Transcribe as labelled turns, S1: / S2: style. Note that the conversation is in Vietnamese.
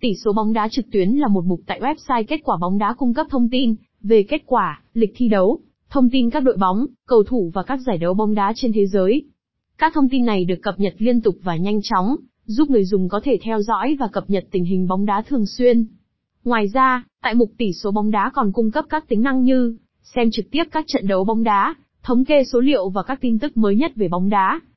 S1: Tỷ số bóng đá trực tuyến là một mục tại website kết quả bóng đá cung cấp thông tin về kết quả, lịch thi đấu, thông tin các đội bóng, cầu thủ và các giải đấu bóng đá trên thế giới. Các thông tin này được cập nhật liên tục và nhanh chóng, giúp người dùng có thể theo dõi và cập nhật tình hình bóng đá thường xuyên. Ngoài ra, tại mục tỷ số bóng đá còn cung cấp các tính năng như xem trực tiếp các trận đấu bóng đá, thống kê số liệu và các tin tức mới nhất về bóng đá,